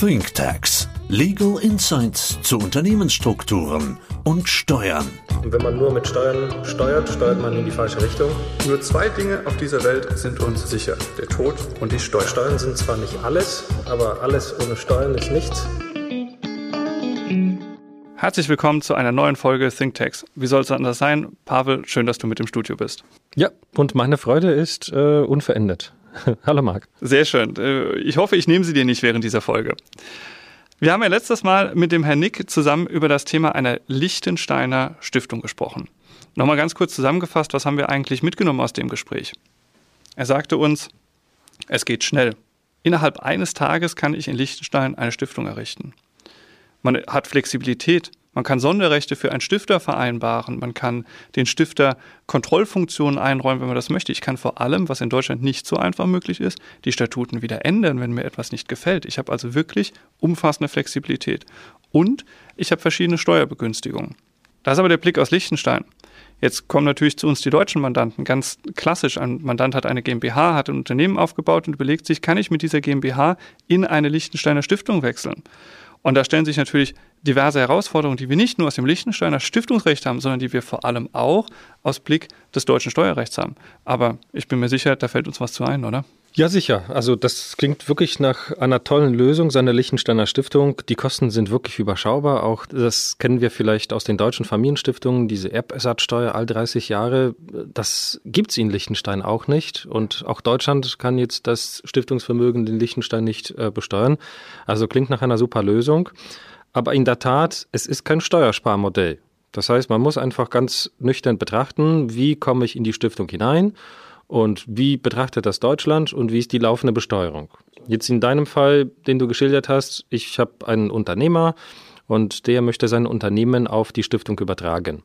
ThinkTax. Legal Insights zu Unternehmensstrukturen und Steuern. Und wenn man nur mit Steuern steuert, steuert man in die falsche Richtung. Nur zwei Dinge auf dieser Welt sind uns sicher. Der Tod und die Steuern. Steuern sind zwar nicht alles, aber alles ohne Steuern ist nichts. Herzlich willkommen zu einer neuen Folge ThinkTax. Wie soll es anders sein? Pavel, schön, dass du mit im Studio bist. Ja, und meine Freude ist äh, unverändert. Hallo Marc. Sehr schön. Äh, ich hoffe, ich nehme sie dir nicht während dieser Folge. Wir haben ja letztes Mal mit dem Herrn Nick zusammen über das Thema einer Liechtensteiner Stiftung gesprochen. Nochmal ganz kurz zusammengefasst, was haben wir eigentlich mitgenommen aus dem Gespräch? Er sagte uns, es geht schnell. Innerhalb eines Tages kann ich in Liechtenstein eine Stiftung errichten. Man hat Flexibilität. Man kann Sonderrechte für einen Stifter vereinbaren. Man kann den Stifter Kontrollfunktionen einräumen, wenn man das möchte. Ich kann vor allem, was in Deutschland nicht so einfach möglich ist, die Statuten wieder ändern, wenn mir etwas nicht gefällt. Ich habe also wirklich umfassende Flexibilität. Und ich habe verschiedene Steuerbegünstigungen. Das ist aber der Blick aus Liechtenstein. Jetzt kommen natürlich zu uns die deutschen Mandanten. Ganz klassisch, ein Mandant hat eine GmbH, hat ein Unternehmen aufgebaut und überlegt sich, kann ich mit dieser GmbH in eine Liechtensteiner Stiftung wechseln? Und da stellen sich natürlich diverse Herausforderungen, die wir nicht nur aus dem Liechtensteiner Stiftungsrecht haben, sondern die wir vor allem auch aus Blick des deutschen Steuerrechts haben. Aber ich bin mir sicher, da fällt uns was zu ein, oder? Ja, sicher. Also das klingt wirklich nach einer tollen Lösung seiner Liechtensteiner Stiftung. Die Kosten sind wirklich überschaubar. Auch das kennen wir vielleicht aus den deutschen Familienstiftungen, diese Erbersatzsteuer all 30 Jahre. Das gibt's in Liechtenstein auch nicht. Und auch Deutschland kann jetzt das Stiftungsvermögen in Liechtenstein nicht äh, besteuern. Also klingt nach einer super Lösung. Aber in der Tat, es ist kein Steuersparmodell. Das heißt, man muss einfach ganz nüchtern betrachten, wie komme ich in die Stiftung hinein und wie betrachtet das Deutschland und wie ist die laufende Besteuerung. Jetzt in deinem Fall, den du geschildert hast, ich habe einen Unternehmer und der möchte sein Unternehmen auf die Stiftung übertragen.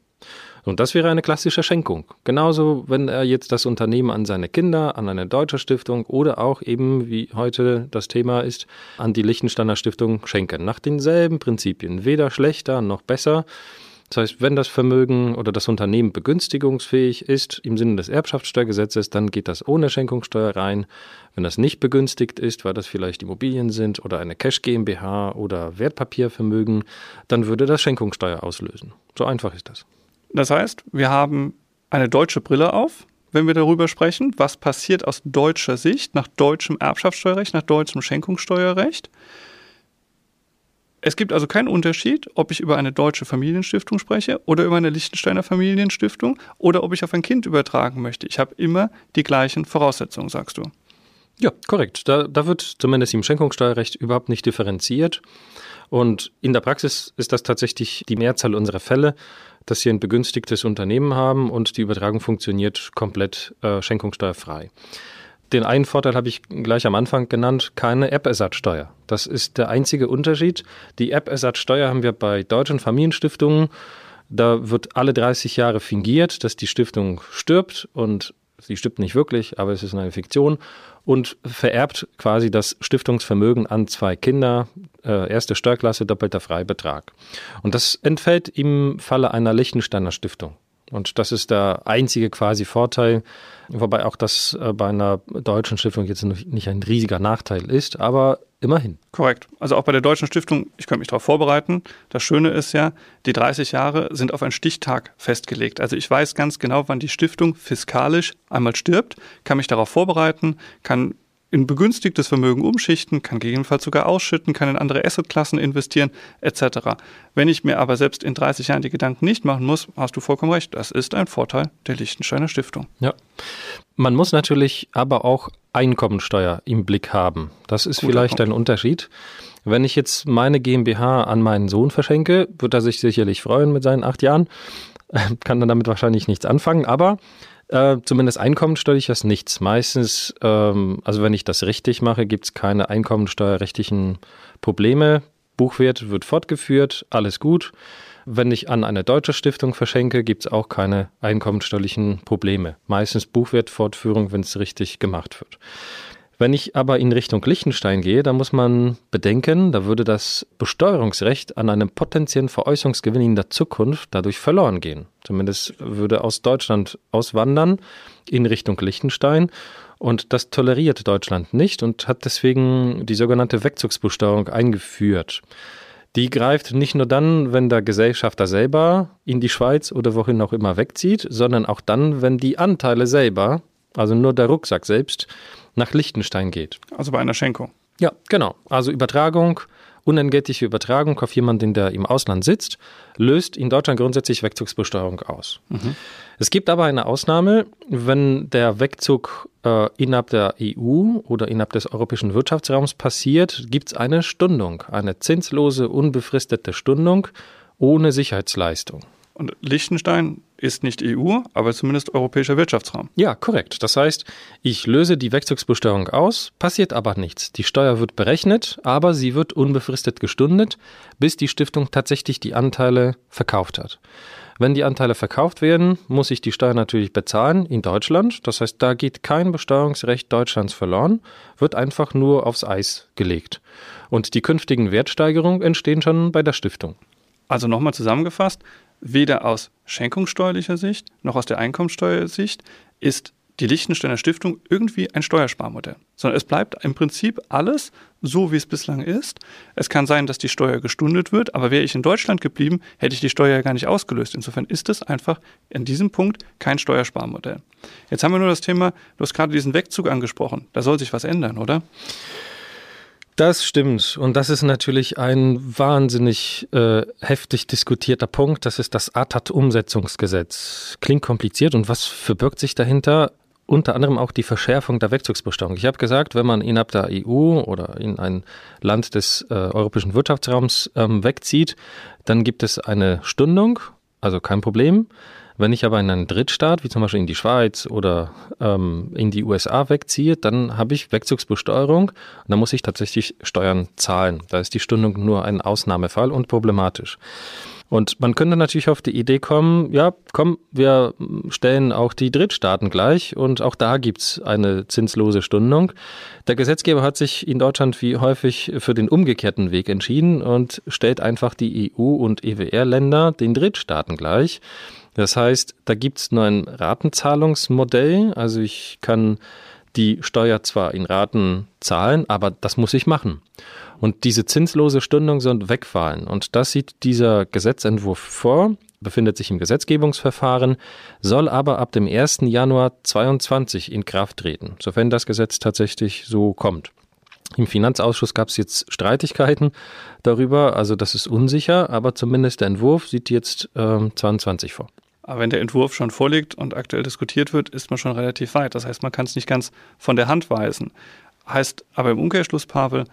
Und das wäre eine klassische Schenkung. Genauso, wenn er jetzt das Unternehmen an seine Kinder, an eine deutsche Stiftung oder auch eben, wie heute das Thema ist, an die Liechtensteiner Stiftung schenken. Nach denselben Prinzipien. Weder schlechter noch besser. Das heißt, wenn das Vermögen oder das Unternehmen begünstigungsfähig ist im Sinne des Erbschaftssteuergesetzes, dann geht das ohne Schenkungssteuer rein. Wenn das nicht begünstigt ist, weil das vielleicht Immobilien sind oder eine Cash GmbH oder Wertpapiervermögen, dann würde das Schenkungssteuer auslösen. So einfach ist das. Das heißt, wir haben eine deutsche Brille auf, wenn wir darüber sprechen, was passiert aus deutscher Sicht, nach deutschem Erbschaftssteuerrecht, nach deutschem Schenkungssteuerrecht. Es gibt also keinen Unterschied, ob ich über eine deutsche Familienstiftung spreche oder über eine Liechtensteiner Familienstiftung oder ob ich auf ein Kind übertragen möchte. Ich habe immer die gleichen Voraussetzungen, sagst du. Ja, korrekt. Da, da wird zumindest im Schenkungssteuerrecht überhaupt nicht differenziert. Und in der Praxis ist das tatsächlich die Mehrzahl unserer Fälle, dass wir ein begünstigtes Unternehmen haben und die Übertragung funktioniert komplett äh, schenkungssteuerfrei. Den einen Vorteil habe ich gleich am Anfang genannt, keine App-Ersatzsteuer. Das ist der einzige Unterschied. Die App-Ersatzsteuer haben wir bei deutschen Familienstiftungen. Da wird alle 30 Jahre fingiert, dass die Stiftung stirbt und sie stirbt nicht wirklich, aber es ist eine Fiktion und vererbt quasi das Stiftungsvermögen an zwei Kinder, äh, erste Steuerklasse, doppelter Freibetrag. Und das entfällt im Falle einer Liechtensteiner Stiftung. Und das ist der einzige quasi Vorteil, wobei auch das äh, bei einer deutschen Stiftung jetzt nicht ein riesiger Nachteil ist, aber immerhin. Korrekt. Also auch bei der deutschen Stiftung, ich könnte mich darauf vorbereiten. Das Schöne ist ja, die 30 Jahre sind auf einen Stichtag festgelegt. Also ich weiß ganz genau, wann die Stiftung fiskalisch einmal stirbt, kann mich darauf vorbereiten, kann in begünstigtes Vermögen umschichten, kann gegebenenfalls sogar ausschütten, kann in andere Assetklassen investieren, etc. Wenn ich mir aber selbst in 30 Jahren die Gedanken nicht machen muss, hast du vollkommen recht. Das ist ein Vorteil der Liechtensteiner Stiftung. Ja. Man muss natürlich aber auch Einkommensteuer im Blick haben. Das ist Guter vielleicht Punkt. ein Unterschied. Wenn ich jetzt meine GmbH an meinen Sohn verschenke, wird er sich sicherlich freuen mit seinen acht Jahren, kann dann damit wahrscheinlich nichts anfangen, aber äh, zumindest einkommensteuerlich ist nichts. Meistens, ähm, also wenn ich das richtig mache, gibt es keine einkommensteuerrechtlichen Probleme. Buchwert wird fortgeführt, alles gut. Wenn ich an eine deutsche Stiftung verschenke, gibt es auch keine einkommensteuerlichen Probleme. Meistens Buchwertfortführung, wenn es richtig gemacht wird. Wenn ich aber in Richtung Liechtenstein gehe, dann muss man bedenken, da würde das Besteuerungsrecht an einem potenziellen Veräußerungsgewinn in der Zukunft dadurch verloren gehen. Zumindest würde aus Deutschland auswandern in Richtung Liechtenstein. Und das toleriert Deutschland nicht und hat deswegen die sogenannte Wegzugsbesteuerung eingeführt. Die greift nicht nur dann, wenn der Gesellschafter selber in die Schweiz oder wohin auch immer wegzieht, sondern auch dann, wenn die Anteile selber, also nur der Rucksack selbst, nach Liechtenstein geht. Also bei einer Schenkung. Ja, genau. Also Übertragung, unentgeltliche Übertragung auf jemanden, der im Ausland sitzt, löst in Deutschland grundsätzlich Wegzugsbesteuerung aus. Mhm. Es gibt aber eine Ausnahme, wenn der Wegzug äh, innerhalb der EU oder innerhalb des europäischen Wirtschaftsraums passiert, gibt es eine Stundung, eine zinslose, unbefristete Stundung ohne Sicherheitsleistung. Und Liechtenstein ist nicht EU, aber zumindest europäischer Wirtschaftsraum. Ja, korrekt. Das heißt, ich löse die Wegzugsbesteuerung aus, passiert aber nichts. Die Steuer wird berechnet, aber sie wird unbefristet gestundet, bis die Stiftung tatsächlich die Anteile verkauft hat. Wenn die Anteile verkauft werden, muss ich die Steuer natürlich bezahlen in Deutschland. Das heißt, da geht kein Besteuerungsrecht Deutschlands verloren, wird einfach nur aufs Eis gelegt. Und die künftigen Wertsteigerungen entstehen schon bei der Stiftung. Also nochmal zusammengefasst, weder aus schenkungssteuerlicher Sicht noch aus der Einkommensteuersicht ist die Liechtensteiner Stiftung irgendwie ein Steuersparmodell, sondern es bleibt im Prinzip alles so, wie es bislang ist. Es kann sein, dass die Steuer gestundet wird, aber wäre ich in Deutschland geblieben, hätte ich die Steuer ja gar nicht ausgelöst. Insofern ist es einfach in diesem Punkt kein Steuersparmodell. Jetzt haben wir nur das Thema, du hast gerade diesen Wegzug angesprochen. Da soll sich was ändern, oder? Das stimmt. Und das ist natürlich ein wahnsinnig äh, heftig diskutierter Punkt. Das ist das ATAT-Umsetzungsgesetz. Klingt kompliziert. Und was verbirgt sich dahinter? Unter anderem auch die Verschärfung der Wegzugsbesteuerung. Ich habe gesagt, wenn man innerhalb der EU oder in ein Land des äh, europäischen Wirtschaftsraums ähm, wegzieht, dann gibt es eine Stundung, also kein Problem. Wenn ich aber in einen Drittstaat, wie zum Beispiel in die Schweiz oder ähm, in die USA wegziehe, dann habe ich Wegzugsbesteuerung und dann muss ich tatsächlich Steuern zahlen. Da ist die Stundung nur ein Ausnahmefall und problematisch. Und man könnte natürlich auf die Idee kommen, ja, komm, wir stellen auch die Drittstaaten gleich und auch da gibt's eine zinslose Stundung. Der Gesetzgeber hat sich in Deutschland wie häufig für den umgekehrten Weg entschieden und stellt einfach die EU- und EWR-Länder den Drittstaaten gleich. Das heißt, da gibt es nur ein Ratenzahlungsmodell. Also ich kann die Steuer zwar in Raten zahlen, aber das muss ich machen. Und diese zinslose Stundung soll wegfallen. Und das sieht dieser Gesetzentwurf vor, befindet sich im Gesetzgebungsverfahren, soll aber ab dem 1. Januar 2022 in Kraft treten, sofern das Gesetz tatsächlich so kommt. Im Finanzausschuss gab es jetzt Streitigkeiten darüber, also das ist unsicher, aber zumindest der Entwurf sieht jetzt äh, 22 vor. Aber wenn der Entwurf schon vorliegt und aktuell diskutiert wird, ist man schon relativ weit. Das heißt, man kann es nicht ganz von der Hand weisen. Heißt aber im Umkehrschluss, Pavel,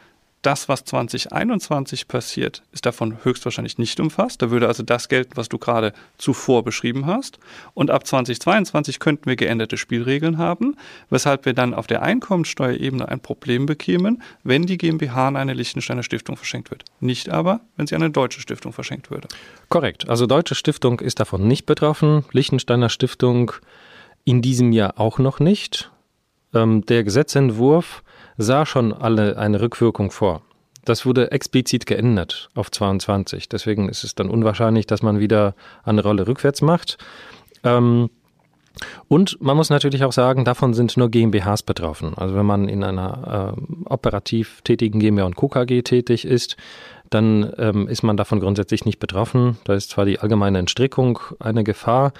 das, was 2021 passiert, ist davon höchstwahrscheinlich nicht umfasst. Da würde also das gelten, was du gerade zuvor beschrieben hast. Und ab 2022 könnten wir geänderte Spielregeln haben, weshalb wir dann auf der Einkommensteuerebene ein Problem bekämen, wenn die GmbH an eine Liechtensteiner Stiftung verschenkt wird. Nicht aber, wenn sie an eine deutsche Stiftung verschenkt würde. Korrekt. Also deutsche Stiftung ist davon nicht betroffen. Liechtensteiner Stiftung in diesem Jahr auch noch nicht. Ähm, der Gesetzentwurf sah schon alle eine Rückwirkung vor. Das wurde explizit geändert auf 22. Deswegen ist es dann unwahrscheinlich, dass man wieder eine Rolle rückwärts macht. Ähm, und man muss natürlich auch sagen, davon sind nur GmbHs betroffen. Also wenn man in einer äh, operativ tätigen GmbH und KKG tätig ist, dann ähm, ist man davon grundsätzlich nicht betroffen. Da ist zwar die allgemeine Entstrickung eine Gefahr,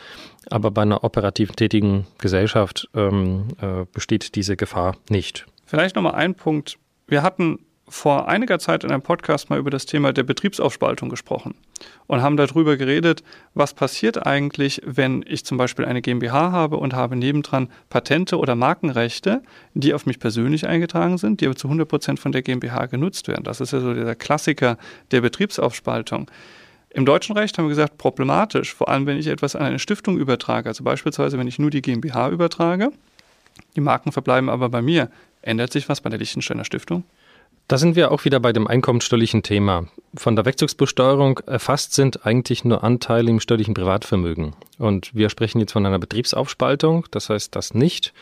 aber bei einer operativ tätigen Gesellschaft ähm, äh, besteht diese Gefahr nicht. Vielleicht nochmal ein Punkt. Wir hatten vor einiger Zeit in einem Podcast mal über das Thema der Betriebsaufspaltung gesprochen und haben darüber geredet, was passiert eigentlich, wenn ich zum Beispiel eine GmbH habe und habe nebendran Patente oder Markenrechte, die auf mich persönlich eingetragen sind, die aber zu 100 Prozent von der GmbH genutzt werden. Das ist ja so der Klassiker der Betriebsaufspaltung. Im deutschen Recht haben wir gesagt, problematisch, vor allem wenn ich etwas an eine Stiftung übertrage, also beispielsweise wenn ich nur die GmbH übertrage, die Marken verbleiben aber bei mir. Ändert sich was bei der Liechtensteiner Stiftung? Da sind wir auch wieder bei dem einkommenssteuerlichen Thema. Von der Wegzugsbesteuerung erfasst sind eigentlich nur Anteile im steuerlichen Privatvermögen. Und wir sprechen jetzt von einer Betriebsaufspaltung, das heißt das nicht.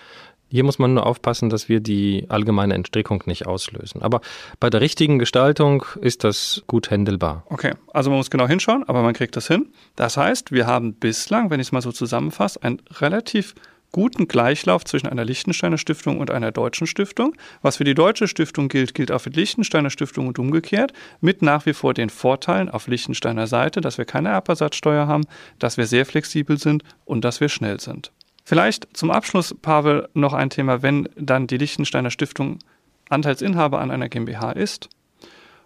Hier muss man nur aufpassen, dass wir die allgemeine Entstrickung nicht auslösen. Aber bei der richtigen Gestaltung ist das gut händelbar. Okay, also man muss genau hinschauen, aber man kriegt das hin. Das heißt, wir haben bislang, wenn ich es mal so zusammenfasse, ein relativ guten Gleichlauf zwischen einer Liechtensteiner Stiftung und einer deutschen Stiftung. Was für die deutsche Stiftung gilt, gilt auch für die Liechtensteiner Stiftung und umgekehrt, mit nach wie vor den Vorteilen auf Liechtensteiner Seite, dass wir keine Erbersatzsteuer haben, dass wir sehr flexibel sind und dass wir schnell sind. Vielleicht zum Abschluss, Pavel, noch ein Thema, wenn dann die Liechtensteiner Stiftung Anteilsinhaber an einer GmbH ist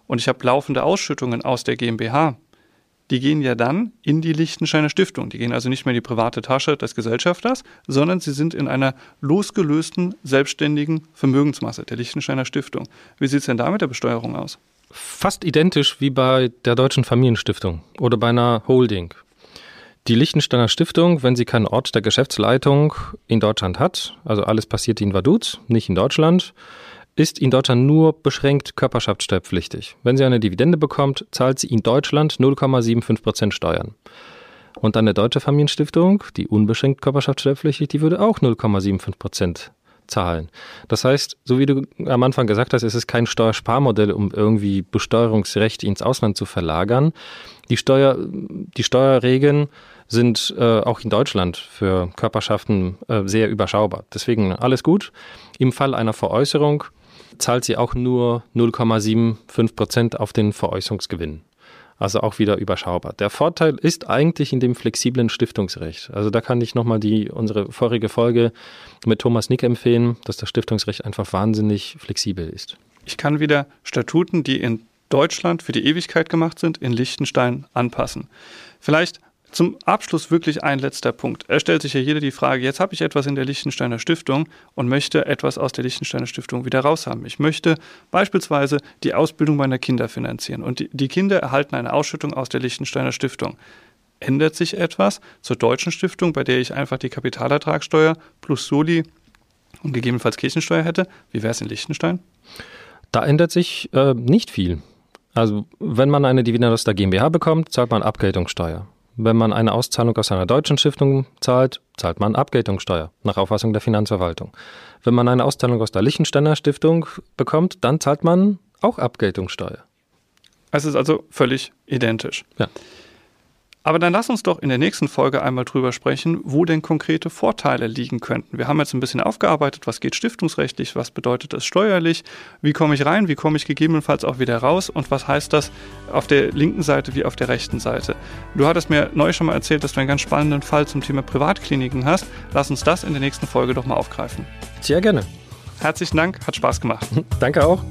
und ich habe laufende Ausschüttungen aus der GmbH, die gehen ja dann in die Liechtensteiner Stiftung. Die gehen also nicht mehr in die private Tasche des Gesellschafters, sondern sie sind in einer losgelösten, selbstständigen Vermögensmasse der Liechtensteiner Stiftung. Wie sieht es denn da mit der Besteuerung aus? Fast identisch wie bei der Deutschen Familienstiftung oder bei einer Holding. Die Liechtensteiner Stiftung, wenn sie keinen Ort der Geschäftsleitung in Deutschland hat, also alles passiert in Vaduz, nicht in Deutschland, ist in Deutschland nur beschränkt körperschaftssteuerpflichtig. Wenn sie eine Dividende bekommt, zahlt sie in Deutschland 0,75 Prozent Steuern. Und eine deutsche Familienstiftung, die unbeschränkt körperschaftssteuerpflichtig, die würde auch 0,75 Prozent zahlen. Das heißt, so wie du am Anfang gesagt hast, es ist kein Steuersparmodell, um irgendwie Besteuerungsrechte ins Ausland zu verlagern. Die, Steuer, die Steuerregeln sind äh, auch in Deutschland für Körperschaften äh, sehr überschaubar. Deswegen alles gut. Im Fall einer Veräußerung zahlt sie auch nur 0,75 Prozent auf den Veräußerungsgewinn. Also auch wieder überschaubar. Der Vorteil ist eigentlich in dem flexiblen Stiftungsrecht. Also da kann ich nochmal die, unsere vorige Folge mit Thomas Nick empfehlen, dass das Stiftungsrecht einfach wahnsinnig flexibel ist. Ich kann wieder Statuten, die in Deutschland für die Ewigkeit gemacht sind, in Liechtenstein anpassen. Vielleicht zum Abschluss wirklich ein letzter Punkt. Er stellt sich ja jeder die Frage, jetzt habe ich etwas in der Liechtensteiner Stiftung und möchte etwas aus der Liechtensteiner Stiftung wieder raushaben. Ich möchte beispielsweise die Ausbildung meiner Kinder finanzieren und die, die Kinder erhalten eine Ausschüttung aus der Liechtensteiner Stiftung. Ändert sich etwas zur deutschen Stiftung, bei der ich einfach die Kapitalertragssteuer plus Soli und gegebenenfalls Kirchensteuer hätte? Wie wäre es in Liechtenstein? Da ändert sich äh, nicht viel. Also wenn man eine Dividende aus der GmbH bekommt, zahlt man Abgeltungssteuer. Wenn man eine Auszahlung aus einer deutschen Stiftung zahlt, zahlt man Abgeltungssteuer nach Auffassung der Finanzverwaltung. Wenn man eine Auszahlung aus der Liechtensteiner Stiftung bekommt, dann zahlt man auch Abgeltungssteuer. Es ist also völlig identisch. Ja. Aber dann lass uns doch in der nächsten Folge einmal drüber sprechen, wo denn konkrete Vorteile liegen könnten. Wir haben jetzt ein bisschen aufgearbeitet, was geht stiftungsrechtlich, was bedeutet das steuerlich, wie komme ich rein, wie komme ich gegebenenfalls auch wieder raus und was heißt das auf der linken Seite wie auf der rechten Seite. Du hattest mir neu schon mal erzählt, dass du einen ganz spannenden Fall zum Thema Privatkliniken hast. Lass uns das in der nächsten Folge doch mal aufgreifen. Sehr gerne. Herzlichen Dank, hat Spaß gemacht. Danke auch.